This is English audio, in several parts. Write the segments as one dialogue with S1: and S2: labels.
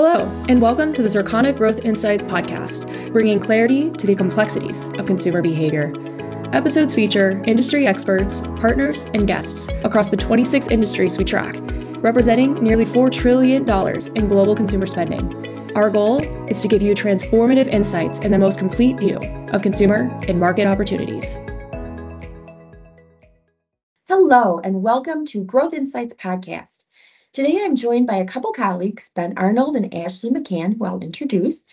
S1: Hello, and welcome to the Circana Growth Insights podcast, bringing clarity to the complexities of consumer behavior. Episodes feature industry experts, partners, and guests across the 26 industries we track, representing nearly $4 trillion in global consumer spending. Our goal is to give you transformative insights and the most complete view of consumer and market opportunities.
S2: Hello, and welcome to Growth Insights Podcast. Today I'm joined by a couple colleagues, Ben Arnold and Ashley McCann, who I'll introduce.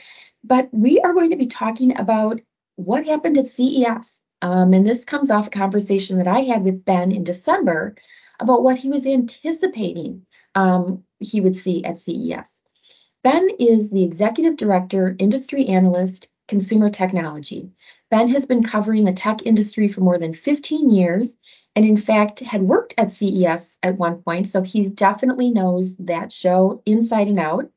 S2: But we are going to be talking about what happened at CES. Um, and this comes off a conversation that I had with Ben in December about what he was anticipating um, he would see at CES. Ben is the Executive Director, Industry Analyst, Consumer Technology. Ben has been covering the tech industry for more than 15 years and in fact had worked at CES at one point, so he definitely knows that show inside and out.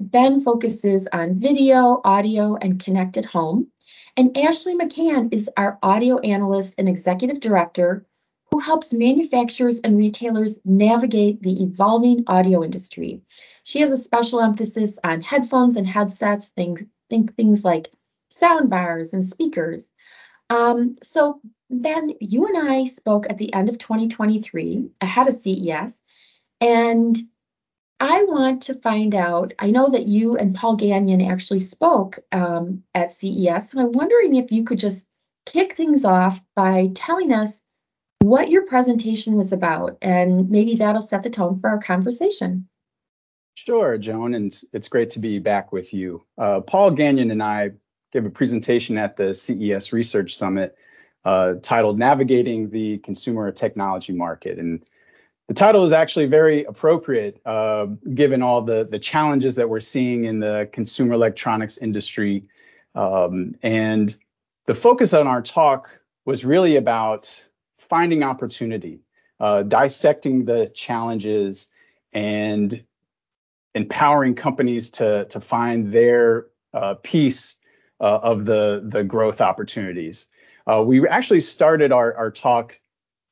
S2: Ben focuses on video, audio, and connected home. And Ashley McCann is our audio analyst and executive director who helps manufacturers and retailers navigate the evolving audio industry. She has a special emphasis on headphones and headsets, think, think things like sound bars and speakers. Um, so Ben, you and I spoke at the end of 2023 ahead of CES, and I want to find out. I know that you and Paul Gagnon actually spoke um, at CES, so I'm wondering if you could just kick things off by telling us what your presentation was about, and maybe that'll set the tone for our conversation.
S3: Sure, Joan, and it's great to be back with you. Uh, Paul Gagnon and I gave a presentation at the CES Research Summit uh, titled Navigating the Consumer Technology Market. And the title is actually very appropriate uh, given all the, the challenges that we're seeing in the consumer electronics industry. Um, and the focus on our talk was really about finding opportunity, uh, dissecting the challenges, and empowering companies to, to find their uh, piece uh, of the, the growth opportunities. Uh, we actually started our, our talk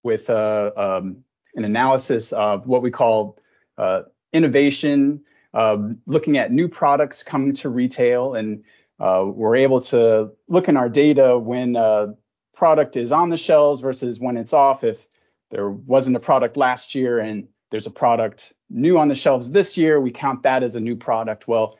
S3: with uh, um, an analysis of what we call uh, innovation, um, looking at new products coming to retail, and we're able to look in our data when a product is on the shelves versus when it's off. If there wasn't a product last year and there's a product new on the shelves this year, we count that as a new product. Well,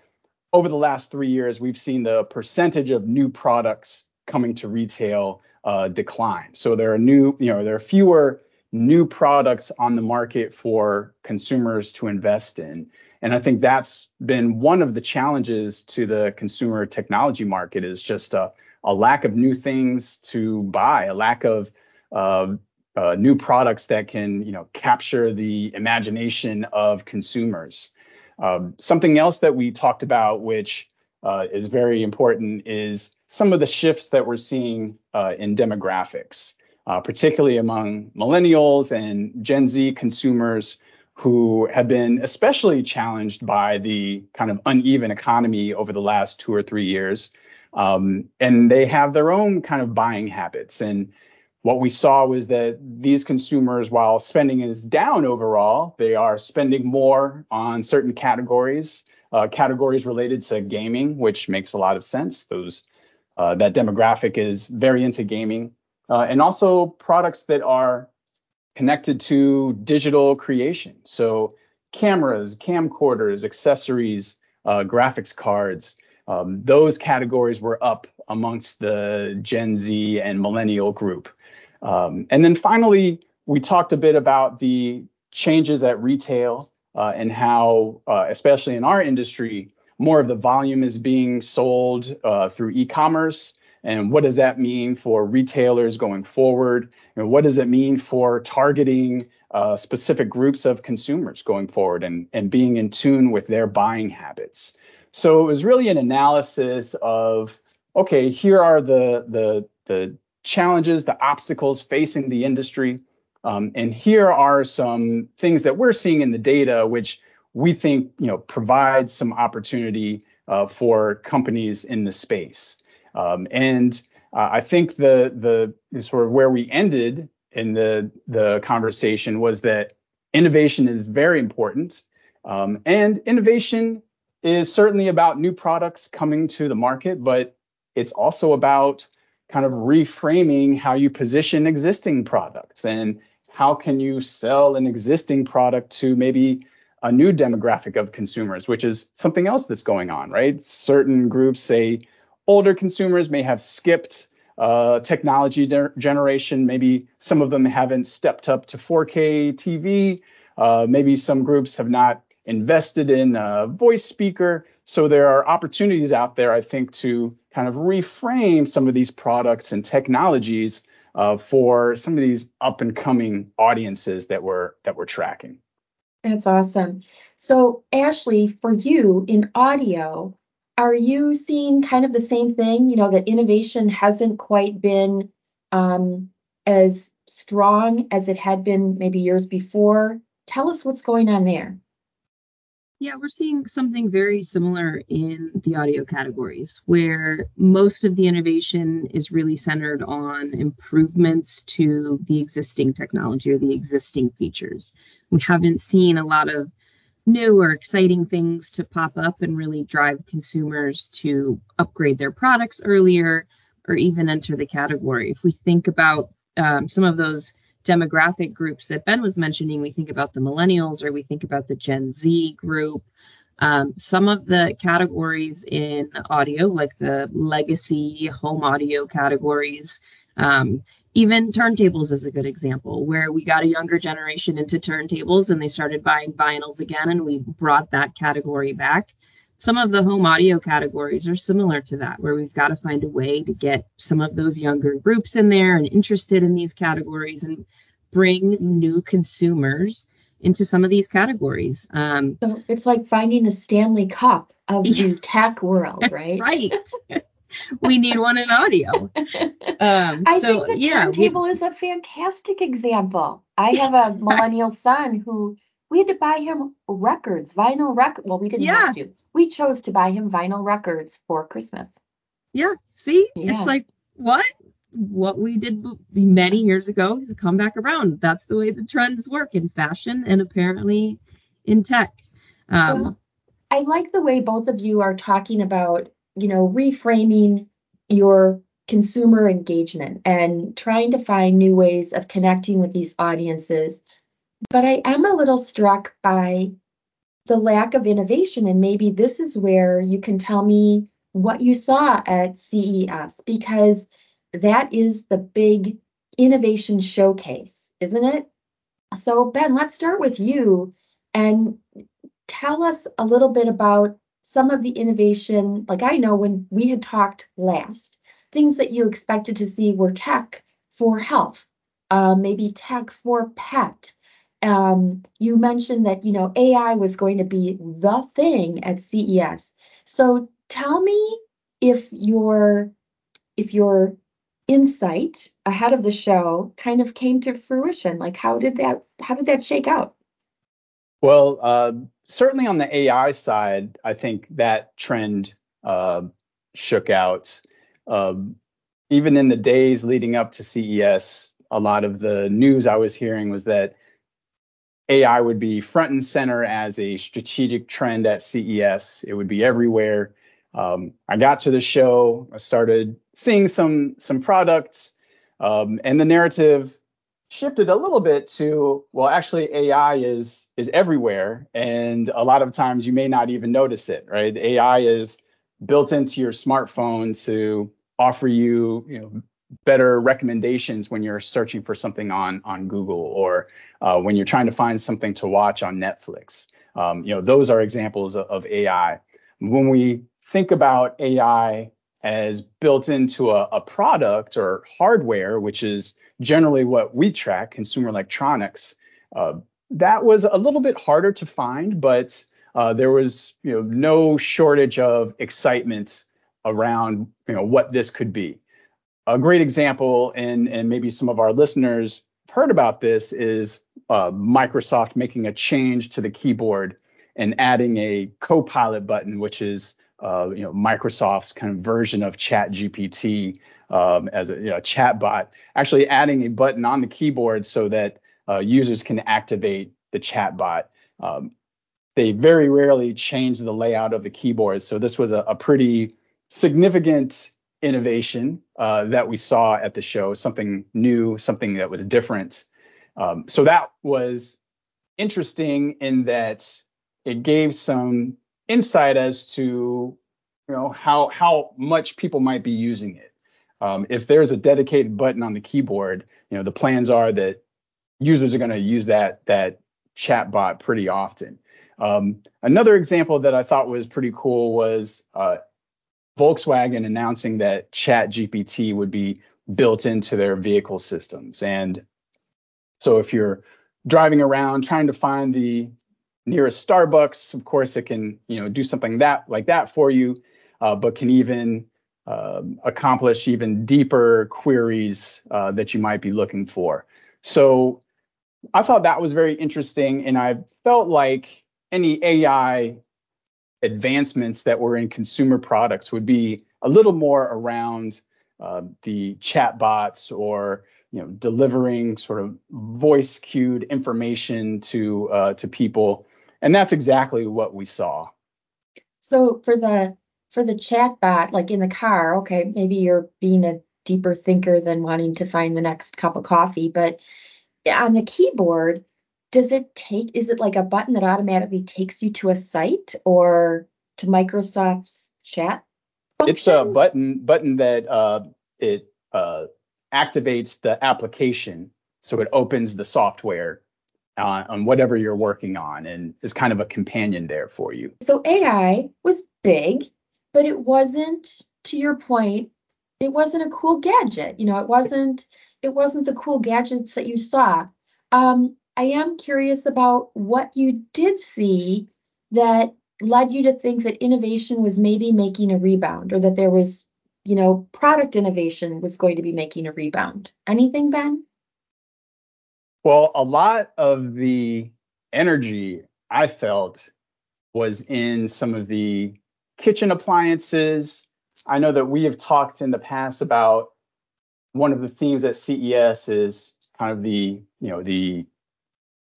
S3: over the last three years, we've seen the percentage of new products coming to retail uh, decline. So there are new, you know, there are fewer new products on the market for consumers to invest in. And I think that's been one of the challenges to the consumer technology market is just a, a lack of new things to buy, a lack of uh, uh, new products that can, you know, capture the imagination of consumers. Um, something else that we talked about, which uh, is very important, is some of the shifts that we're seeing uh, in demographics, uh, particularly among millennials and Gen Z consumers who have been especially challenged by the kind of uneven economy over the last two or three years. Um, and they have their own kind of buying habits. And what we saw was that these consumers, while spending is down overall, they are spending more on certain categories, uh, categories related to gaming, which makes a lot of sense. Those uh, that demographic is very into gaming, uh, and also products that are connected to digital creation. So cameras, camcorders, accessories, uh, graphics cards, um, those categories were up amongst the Gen Z and millennial group. Um, and then finally, we talked a bit about the changes at retail uh, and how, uh, especially in our industry, more of the volume is being sold uh, through e-commerce. And what does that mean for retailers going forward? And what does it mean for targeting uh, specific groups of consumers going forward and, and being in tune with their buying habits? So it was really an analysis of okay here are the the the challenges the obstacles facing the industry um, and here are some things that we're seeing in the data which we think you know provides some opportunity uh, for companies in the space. Um, and uh, I think the the sort of where we ended in the the conversation was that innovation is very important, um, and innovation is certainly about new products coming to the market, but it's also about kind of reframing how you position existing products and how can you sell an existing product to maybe a new demographic of consumers, which is something else that's going on, right? Certain groups say older consumers may have skipped uh, technology de- generation. Maybe some of them haven't stepped up to 4K TV. Uh, maybe some groups have not invested in a voice speaker. So there are opportunities out there, I think, to kind of reframe some of these products and technologies uh, for some of these up and coming audiences that we're that we're tracking.
S2: That's awesome. So Ashley, for you in audio, are you seeing kind of the same thing? You know, that innovation hasn't quite been um, as strong as it had been maybe years before. Tell us what's going on there.
S4: Yeah, we're seeing something very similar in the audio categories where most of the innovation is really centered on improvements to the existing technology or the existing features. We haven't seen a lot of new or exciting things to pop up and really drive consumers to upgrade their products earlier or even enter the category. If we think about um, some of those demographic groups that Ben was mentioning, we think about the millennials or we think about the Gen Z group. Um, some of the categories in audio, like the legacy home audio categories, um, even turntables is a good example where we got a younger generation into turntables and they started buying vinyls again and we brought that category back. Some of the home audio categories are similar to that, where we've got to find a way to get some of those younger groups in there and interested in these categories and bring new consumers into some of these categories.
S2: Um, so it's like finding the Stanley Cup of the tech world, right?
S4: right. we need one in audio.
S2: Um, I so, think the yeah, turntable we, is a fantastic example. I have a millennial son who we had to buy him records, vinyl record. Well, we didn't yeah. have to we chose to buy him vinyl records for Christmas.
S4: Yeah. See, yeah. it's like what what we did many years ago has come back around. That's the way the trends work in fashion and apparently in tech. Um,
S2: well, I like the way both of you are talking about, you know, reframing your consumer engagement and trying to find new ways of connecting with these audiences. But I am a little struck by the lack of innovation. And maybe this is where you can tell me what you saw at CES, because that is the big innovation showcase, isn't it? So, Ben, let's start with you and tell us a little bit about some of the innovation. Like I know when we had talked last, things that you expected to see were tech for health, uh, maybe tech for pet, um, you mentioned that you know AI was going to be the thing at CES. So tell me if your if your insight ahead of the show kind of came to fruition. Like how did that how did that shake out?
S3: Well, uh, certainly on the AI side, I think that trend uh, shook out. Um, even in the days leading up to CES, a lot of the news I was hearing was that AI would be front and center as a strategic trend at CES. It would be everywhere. Um, I got to the show, I started seeing some some products, um, and the narrative shifted a little bit to well, actually AI is is everywhere, and a lot of times you may not even notice it. Right? AI is built into your smartphone to offer you you know better recommendations when you're searching for something on on Google or uh, when you're trying to find something to watch on Netflix. Um, you know, those are examples of, of, AI. When we think about AI as built into a, a product or hardware, which is generally what we track, consumer electronics, uh, that was a little bit harder to find, but uh, there was you know no shortage of excitement around you know what this could be a great example, and and maybe some of our listeners heard about this, is uh, Microsoft making a change to the keyboard and adding a Copilot button, which is uh, you know Microsoft's kind of version of ChatGPT um, as a you know, chat bot. Actually, adding a button on the keyboard so that uh, users can activate the chat bot. Um, they very rarely change the layout of the keyboard. So this was a, a pretty significant innovation uh, that we saw at the show, something new, something that was different. Um, so that was interesting in that it gave some insight as to you know how how much people might be using it. Um, if there's a dedicated button on the keyboard, you know the plans are that users are going to use that that chat bot pretty often. Um, another example that I thought was pretty cool was uh, Volkswagen announcing that Chat GPT would be built into their vehicle systems. And so if you're driving around trying to find the nearest Starbucks, of course it can you know do something that like that for you, uh, but can even um, accomplish even deeper queries uh, that you might be looking for. So I thought that was very interesting, and I felt like any AI advancements that were in consumer products would be a little more around uh, the chatbots or you know delivering sort of voice cued information to uh, to people, and that's exactly what we saw.
S2: So for the for the chatbot, like in the car, okay, maybe you're being a deeper thinker than wanting to find the next cup of coffee, but on the keyboard, does it take is it like a button that automatically takes you to a site or to Microsoft's chat? Function?
S3: It's a button button that uh, it uh, activates the application, so it opens the software on, on whatever you're working on, and is kind of a companion there for you.
S2: So AI was big, but it wasn't, to your point, it wasn't a cool gadget. You know, it wasn't it wasn't the cool gadgets that you saw. Um, I am curious about what you did see that led you to think that innovation was maybe making a rebound or that there was, you know, product innovation was going to be making a rebound. Anything, Ben?
S3: Well, a lot of the energy I felt was in some of the kitchen appliances. I know that we have talked in the past about one of the themes at CES is kind of the, you know, the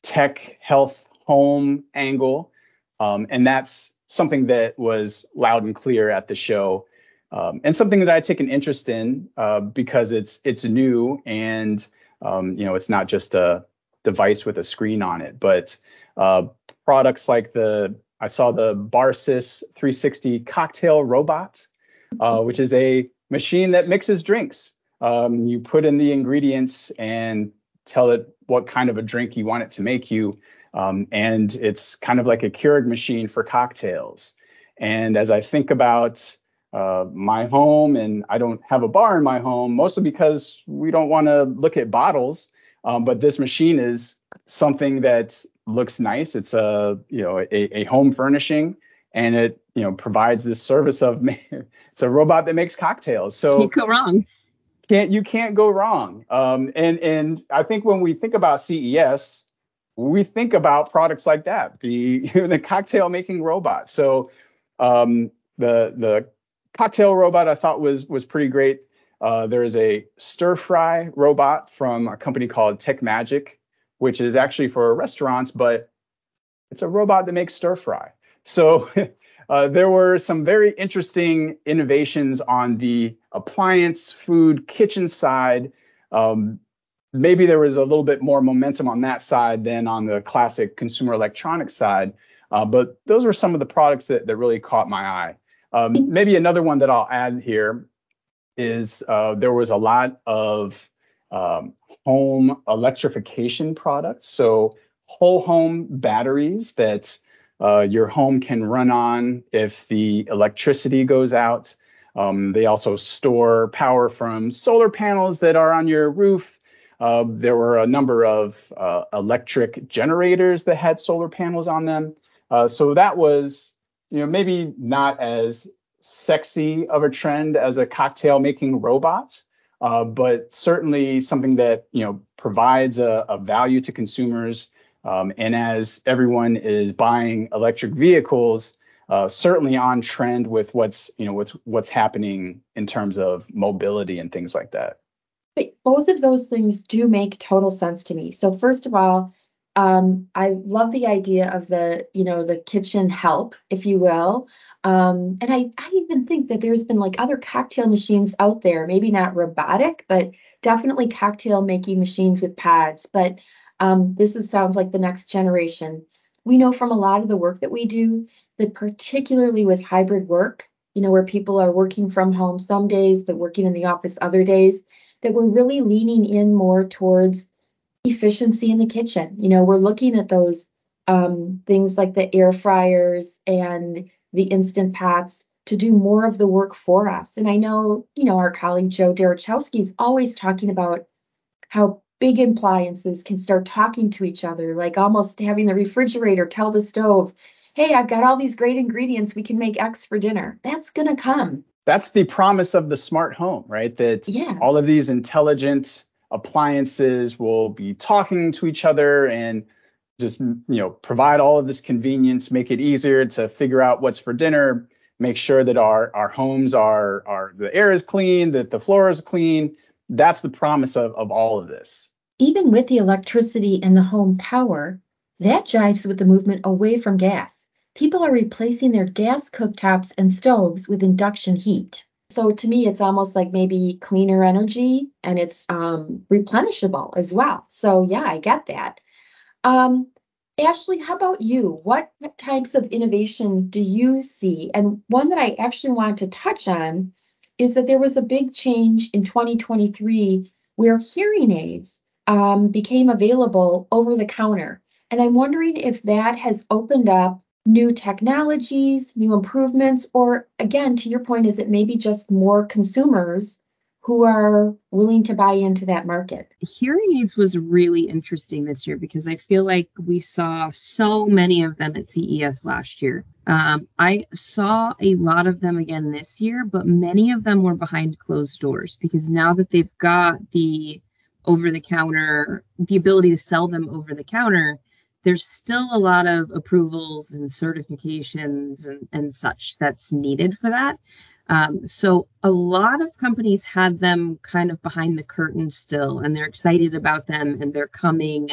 S3: tech health home angle. Um, and that's something that was loud and clear at the show. Um, and something that I take an interest in uh, because it's it's new and um, you know it's not just a device with a screen on it, but uh, products like the I saw the Barsys 360 cocktail robot, uh, which is a machine that mixes drinks. Um, you put in the ingredients and tell it what kind of a drink you want it to make you. Um, and it's kind of like a Keurig machine for cocktails. And as I think about uh, my home, and I don't have a bar in my home, mostly because we don't want to look at bottles. Um, but this machine is something that looks nice. It's a you know a, a home furnishing, and it you know provides this service of it's a robot that makes cocktails. So
S4: you go wrong
S3: can't you can't go wrong. Um, and and I think when we think about CES, we think about products like that, the the cocktail making robot. So um, the the cocktail robot I thought was was pretty great. Uh, there is a stir fry robot from a company called Tech Magic, which is actually for restaurants, but it's a robot that makes stir fry. So Uh, there were some very interesting innovations on the appliance, food, kitchen side. Um, maybe there was a little bit more momentum on that side than on the classic consumer electronics side. Uh, but those were some of the products that, that really caught my eye. Um, maybe another one that I'll add here is uh, there was a lot of um, home electrification products. So whole home batteries that uh, your home can run on if the electricity goes out. Um, they also store power from solar panels that are on your roof. Uh, there were a number of uh, electric generators that had solar panels on them. Uh, so that was, you know, maybe not as sexy of a trend as a cocktail making robot, uh, but certainly something that you know provides a, a value to consumers um, and as everyone is buying electric vehicles, uh, certainly on trend with what's you know what's what's happening in terms of mobility and things like that.
S2: But both of those things do make total sense to me. So first of all, Um, I love the idea of the, you know, the kitchen help, if you will. Um, and I, I even think that there's been like other cocktail machines out there, maybe not robotic, but definitely cocktail making machines with pads. But um, this is, sounds like the next generation. We know from a lot of the work that we do that particularly with hybrid work, you know, where people are working from home some days, but working in the office other days, that we're really leaning in more towards efficiency in the kitchen. You know, we're looking at those um, things like the air fryers and the instant pots to do more of the work for us. And I know, you know, our colleague Joe Derochowski is always talking about how big appliances can start talking to each other, like almost having the refrigerator tell the stove, hey, I've got all these great ingredients. We can make X for dinner. That's going to come.
S3: That's the promise of the smart home, right? That yeah. all of these intelligent appliances will be talking to each other and just you know provide all of this convenience make it easier to figure out what's for dinner make sure that our our homes are are the air is clean that the floor is clean that's the promise of of all of this.
S2: Even with the electricity and the home power that jives with the movement away from gas. People are replacing their gas cooktops and stoves with induction heat. So to me it's almost like maybe cleaner energy and it's um, replenishable as well. So yeah i get that. Um, Ashley, how about you? What types of innovation do you see? And one that I actually wanted to touch on is that there was a big change in 2023 where hearing aids um, became available over the counter. And I'm wondering if that has opened up new technologies, new improvements, or again, to your point, is it maybe just more consumers who are willing to buy into that market.
S4: Hearing aids was really interesting this year because I feel like we saw so many of them at CES last year. Um, I saw a lot of them again this year, but many of them were behind closed doors because now that they've got the over the counter, the ability to sell them over the counter, there's still a lot of approvals and certifications and, and such that's needed for that. Um, so a lot of companies had them kind of behind the curtain still, and they're excited about them and they're coming,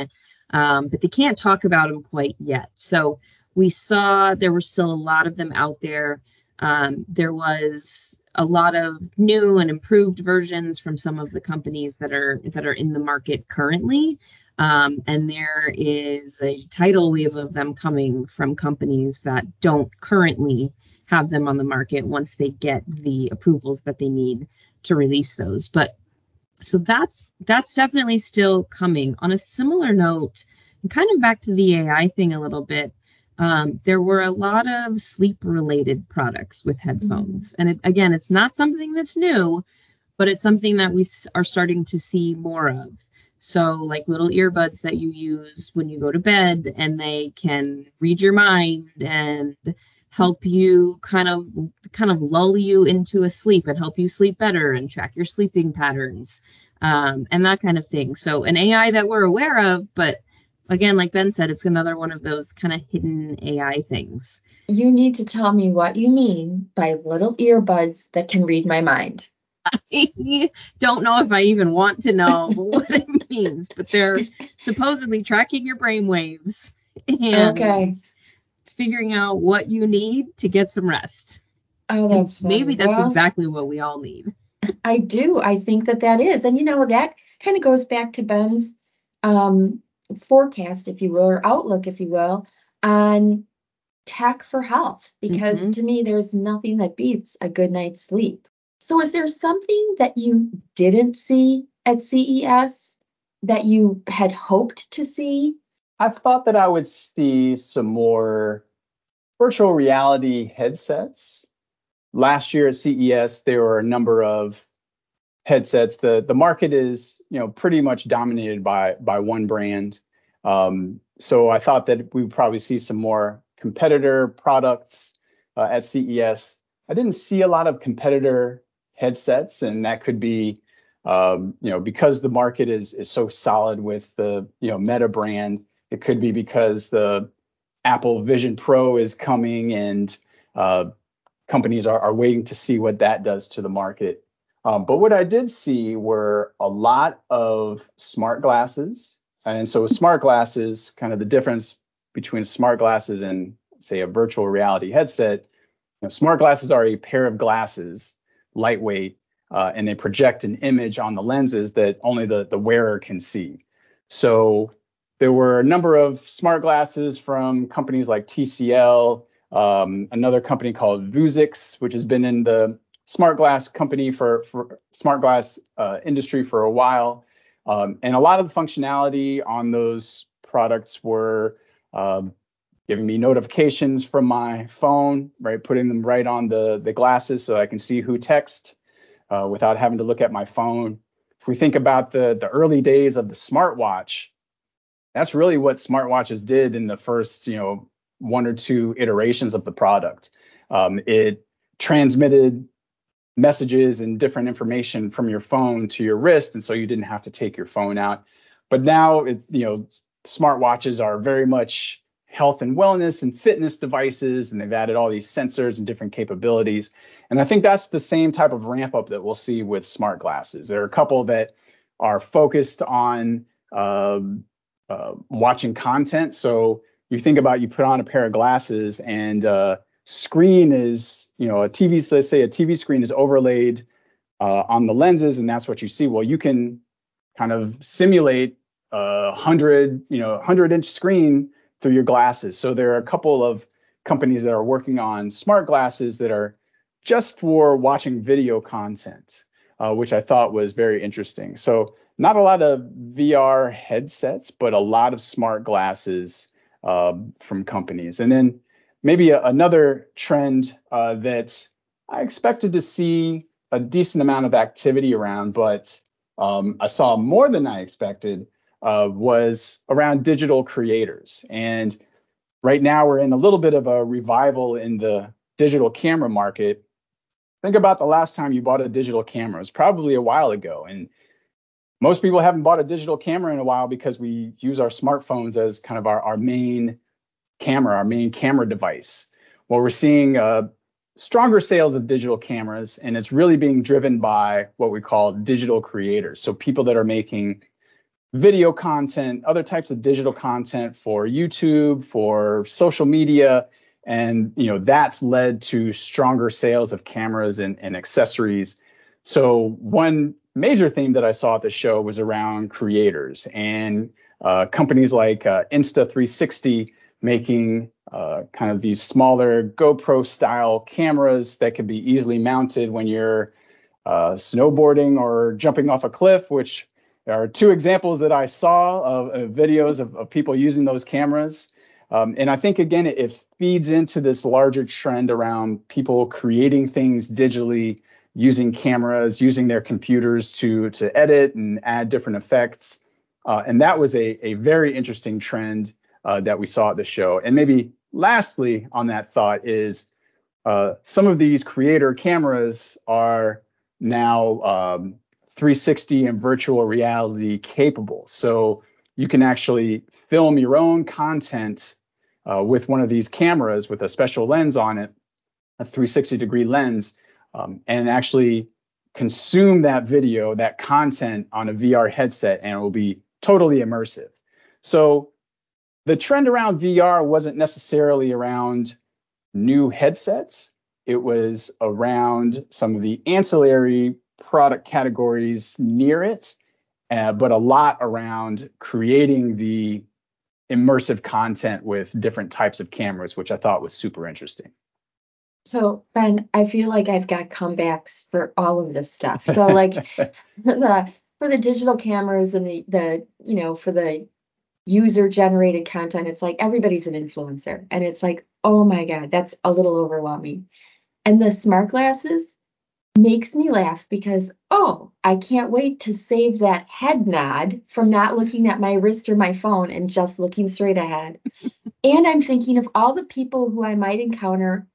S4: um, but they can't talk about them quite yet. So we saw there were still a lot of them out there. Um, there was a lot of new and improved versions from some of the companies that are that are in the market currently. Um, and there is a tidal wave of them coming from companies that don't currently have them on the market once they get the approvals that they need to release those. But so that's that's definitely still coming. On a similar note, and kind of back to the AI thing a little bit, um, there were a lot of sleep related products with headphones. And it, again, it's not something that's new, but it's something that we are starting to see more of. So, like little earbuds that you use when you go to bed, and they can read your mind and help you kind of kind of lull you into a sleep and help you sleep better and track your sleeping patterns um, and that kind of thing. So an AI that we're aware of, but again, like Ben said, it's another one of those kind of hidden AI things.
S2: You need to tell me what you mean by little earbuds that can read my mind.
S4: I don't know if I even want to know what it means, but they're supposedly tracking your brain waves. And okay figuring out what you need to get some rest.
S2: Oh, that's
S4: maybe that's well, exactly what we all need.
S2: I do. I think that that is, and you know that kind of goes back to Ben's um, forecast, if you will, or outlook, if you will, on tech for health. Because mm-hmm. to me, there's nothing that beats a good night's sleep. So, is there something that you didn't see at CES that you had hoped to see?
S3: I thought that I would see some more virtual reality headsets. Last year at CES, there were a number of headsets. The the market is you know pretty much dominated by by one brand. Um, so I thought that we would probably see some more competitor products uh, at CES. I didn't see a lot of competitor headsets, and that could be um, you know because the market is is so solid with the you know Meta brand. It could be because the Apple Vision Pro is coming and uh, companies are, are, waiting to see what that does to the market. Um, but what I did see were a lot of smart glasses, And so smart glasses, kind of the difference between smart glasses and say a virtual reality headset. You know, smart glasses are a pair of glasses, lightweight, uh, and they project an image on the lenses that only the, the wearer can see. So there were a number of smart glasses from companies like TCL, um, another company called Vuzix, which has been in the smart glass company for, for smart glass uh, industry for a while. Um, and a lot of the functionality on those products were um, giving me notifications from my phone, right, putting them right on the, the glasses so I can see who text uh, without having to look at my phone. If we think about the, the early days of the smartwatch, that's really what smartwatches did in the first, you know, one or two iterations of the product. Um, it transmitted messages and different information from your phone to your wrist, and so you didn't have to take your phone out. But now, it, you know, smartwatches are very much health and wellness and fitness devices, and they've added all these sensors and different capabilities. And I think that's the same type of ramp up that we'll see with smart glasses. There are a couple that are focused on uh, uh, watching content. So you think about you put on a pair of glasses and uh, screen is, you know, a TV, let's say a TV screen is overlaid uh, on the lenses and that's what you see. Well, you can kind of simulate a hundred, you know, hundred inch screen through your glasses. So there are a couple of companies that are working on smart glasses that are just for watching video content, uh, which I thought was very interesting. So not a lot of VR headsets, but a lot of smart glasses uh, from companies. And then maybe a, another trend uh, that I expected to see a decent amount of activity around, but um, I saw more than I expected uh, was around digital creators. And right now we're in a little bit of a revival in the digital camera market. Think about the last time you bought a digital camera. It was probably a while ago. And most people haven't bought a digital camera in a while because we use our smartphones as kind of our, our main camera, our main camera device. Well, we're seeing uh, stronger sales of digital cameras, and it's really being driven by what we call digital creators. So people that are making video content, other types of digital content for YouTube, for social media, and you know that's led to stronger sales of cameras and, and accessories. So one major theme that I saw at the show was around creators and uh, companies like uh, Insta360 making uh, kind of these smaller GoPro style cameras that could be easily mounted when you're uh, snowboarding or jumping off a cliff, which are two examples that I saw of, of videos of, of, people using those cameras. Um, and I think, again, it, it feeds into this larger trend around people creating things digitally using cameras, using their computers to to edit and add different effects. Uh, and that was a, a very interesting trend uh, that we saw at the show. And maybe lastly on that thought is uh, some of these creator cameras are now um, 360 and virtual reality capable. So you can actually film your own content uh, with one of these cameras with a special lens on it, a 360 degree lens, um, and actually consume that video, that content on a VR headset, and it will be totally immersive. So the trend around VR wasn't necessarily around new headsets. It was around some of the ancillary product categories near it, uh, but a lot around creating the immersive content with different types of cameras, which I thought was super interesting.
S2: So Ben, I feel like I've got comebacks for all of this stuff. So like the for the digital cameras and the the you know for the user generated content, it's like everybody's an influencer, and it's like oh my god, that's a little overwhelming. And the smart glasses makes me laugh because oh, I can't wait to save that head nod from not looking at my wrist or my phone and just looking straight ahead. and I'm thinking of all the people who I might encounter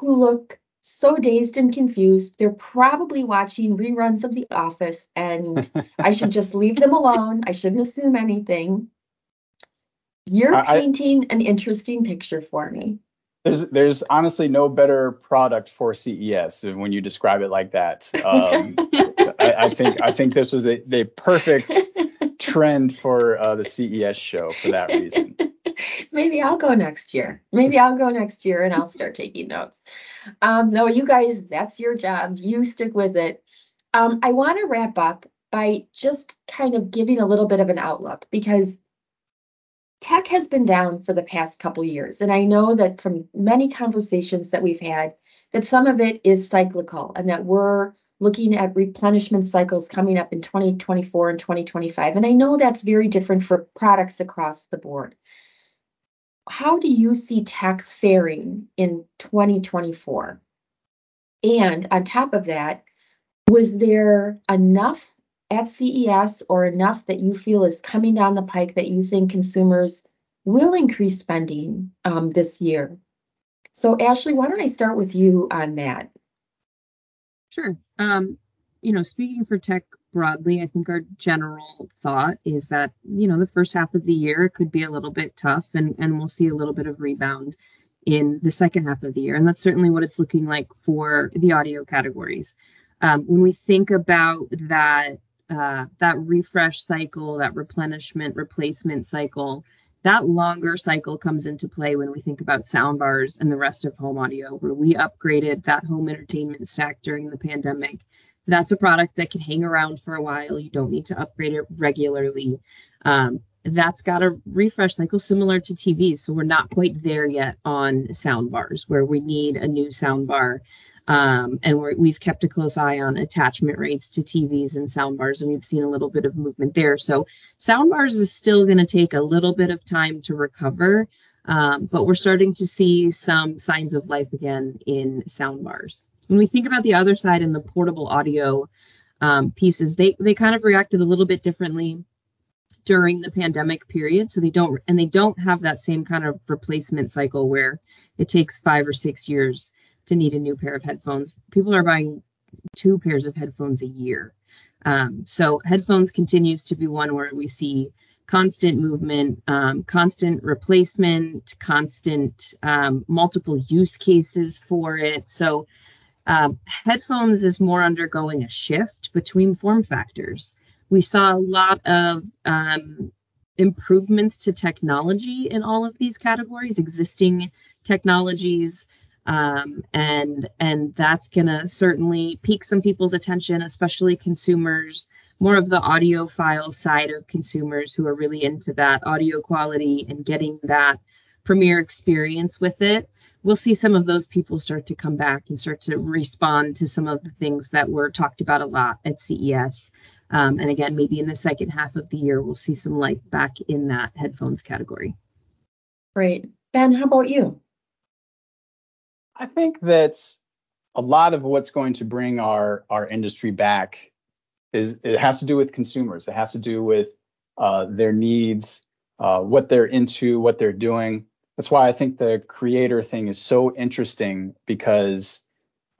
S2: who look so dazed and confused. They're probably watching reruns of The Office, and I should just leave them alone. I shouldn't assume anything. You're I, painting an interesting picture for me.
S3: There's there's honestly no better product for CES when you describe it like that. Um, I, I, think I think this was a the perfect trend for uh, the CES show for that reason.
S2: Maybe I'll go next year. Maybe I'll go next year and I'll start taking notes. Um, no, you guys, that's your job. You stick with it. Um, I want to wrap up by just kind of giving a little bit of an outlook because tech has been down for the past couple years. And I know that from many conversations that we've had, that some of it is cyclical and that we're looking at replenishment cycles coming up in 2024 and 2025. And I know that's very different for products across the board. How do you see tech faring in 2024? And on top of that, was there enough at CES or enough that you feel is coming down the pike that you think consumers will increase spending um, this year? So, Ashley, why don't I start with you on that?
S4: Sure. Um, you know, speaking for tech broadly, I think our general thought is that, you know, the first half of the year could be a little bit tough and, and we'll see a little bit of rebound in the second half of the year. And that's certainly what it's looking like for the audio categories. Um, when we think about that uh, that refresh cycle, that replenishment replacement cycle, that longer cycle comes into play when we think about soundbars and the rest of home audio, where we upgraded that home entertainment stack during the pandemic. That's a product that can hang around for a while. You don't need to upgrade it regularly. Um, that's got a refresh cycle similar to TVs. So we're not quite there yet on soundbars, where we need a new soundbar um, and we have kept a close eye on attachment rates to TVs and soundbars, and we've seen a little bit of movement there. So soundbars is still going to take a little bit of time to recover, um, but we're starting to see some signs of life again in soundbars. When we think about the other side and the portable audio um, pieces, they they kind of reacted a little bit differently during the pandemic period so they don't and they don't have that same kind of replacement cycle where it takes five or six years to need a new pair of headphones. People are buying two pairs of headphones a year. Um, so headphones continues to be one where we see constant movement, um, constant replacement, constant um, multiple use cases for it. So um, headphones is more undergoing a shift between form factors. We saw a lot of um, improvements to technology in all of these categories, existing technologies um, and and that's gonna certainly pique some people's attention, especially consumers, more of the audiophile side of consumers who are really into that audio quality and getting that premiere experience with it. We'll see some of those people start to come back and start to respond to some of the things that were talked about a lot at CES. Um, and again, maybe in the second half of the year, we'll see some life back in that headphones category.
S2: Great. Ben, how about you?
S3: I think that a lot of what's going to bring our our industry back is it has to do with consumers. It has to do with uh, their needs, uh, what they're into, what they're doing. That's why I think the creator thing is so interesting because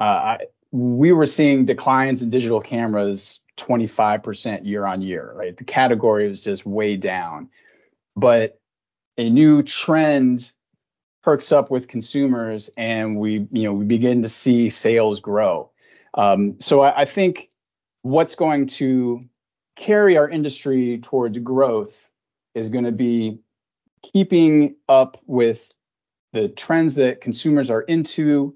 S3: uh, I, we were seeing declines in digital cameras 25% year on year, right? The category was just way down. But a new trend perks up with consumers and we you know we begin to see sales grow um, so I, I, think what's going to carry our industry towards growth is going to be keeping up with the trends that consumers are into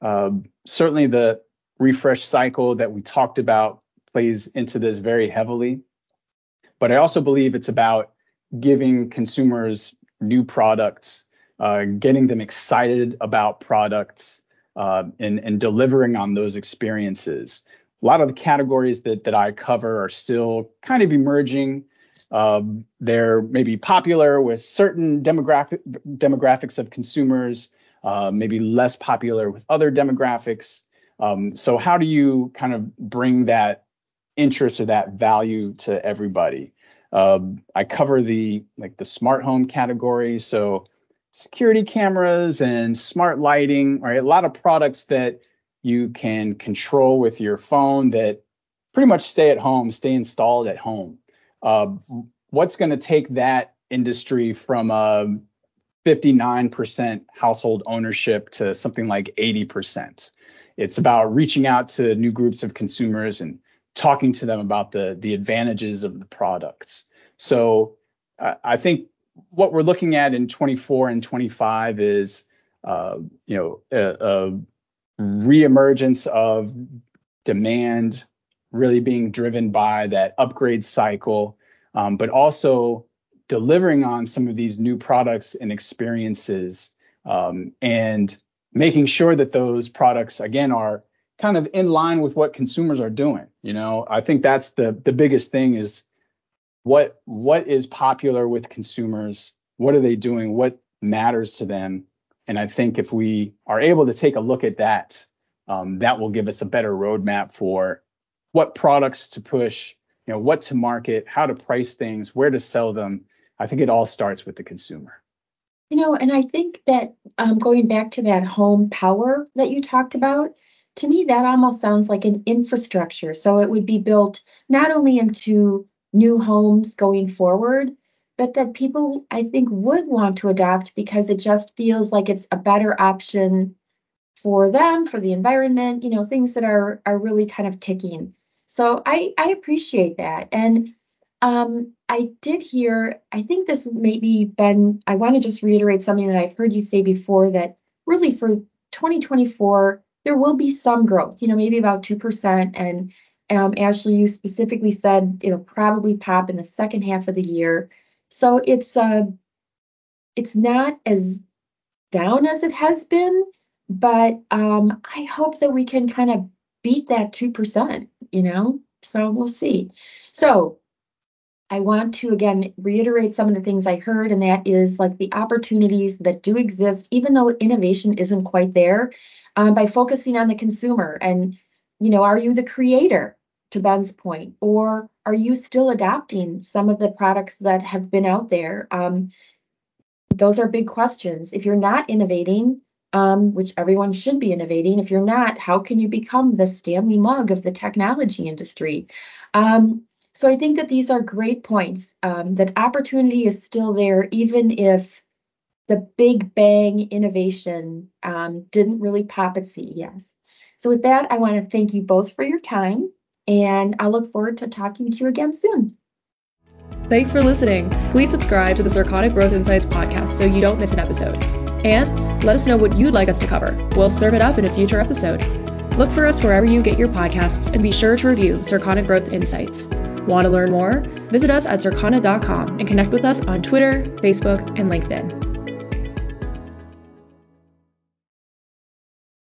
S3: uh, certainly the refresh cycle that we talked about plays into this very heavily but i also believe it's about giving consumers new products uh, getting them excited about products uh, and, and delivering on those experiences. A lot of the categories that, that I cover are still kind of emerging. Um, they're maybe popular with certain demographic demographics of consumers, uh, maybe less popular with other demographics. Um, so how do you kind of bring that interest or that value to everybody? Um, I cover the like the smart home category, so security cameras and smart lighting, right? A lot of products that you can control with your phone that pretty much stay at home, stay installed at home. Uh, what's going to take that industry from a 59% household ownership to something like 80%? It's about reaching out to new groups of consumers and talking to them about the the advantages of the products. So uh, I think what we're looking at in 24 and 25 is, uh, you know, a, a reemergence of demand really being driven by that upgrade cycle, um, but also delivering on some of these new products and experiences um, and making sure that those products again are kind of in line with what consumers are doing you know? I think that's the the biggest thing is what what is popular with consumers what are they doing what matters to them? And i think if we are able to take a look at that um, that will give us a better roadmap for what products to push you know what to market how to price things where to sell them i think it all starts with the consumer
S2: you know, and I think that um, going back to that home power that you talked about, to me, that almost sounds like an infrastructure. So it would be built not only into new homes going forward, but that people, I think, would want to adopt because it just feels like it's a better option for them, for the environment, you know, things that are are really kind of ticking. So I I appreciate that. And um, I did hear, I think this maybe Ben, I want to just reiterate something that I've heard you say before that really for 2024, there will be some growth, you know, maybe about 2%. And um, Ashley, you specifically said it'll probably pop in the second half of the year. So it's uh, it's not as down as it has been, but um, I hope that we can kind of beat that 2%, you know? So we'll see. So I want to again reiterate some of the things I heard, and that is like the opportunities that do exist, even though innovation isn't quite there, um, by focusing on the consumer. And, you know, are you the creator, to Ben's point, or are you still adopting some of the products that have been out there? Um, those are big questions. If you're not innovating, um, which everyone should be innovating, if you're not, how can you become the Stanley Mug of the technology industry? Um, so I think that these are great points. Um, that opportunity is still there, even if the big bang innovation um, didn't really pop at CES. So with that, I want to thank you both for your time, and I look forward to talking to you again soon.
S1: Thanks for listening. Please subscribe to the Circana Growth Insights podcast so you don't miss an episode. And let us know what you'd like us to cover. We'll serve it up in a future episode. Look for us wherever you get your podcasts and be sure to review Circana Growth Insights. Want to learn more? Visit us at circana.com and connect with us on Twitter, Facebook, and LinkedIn.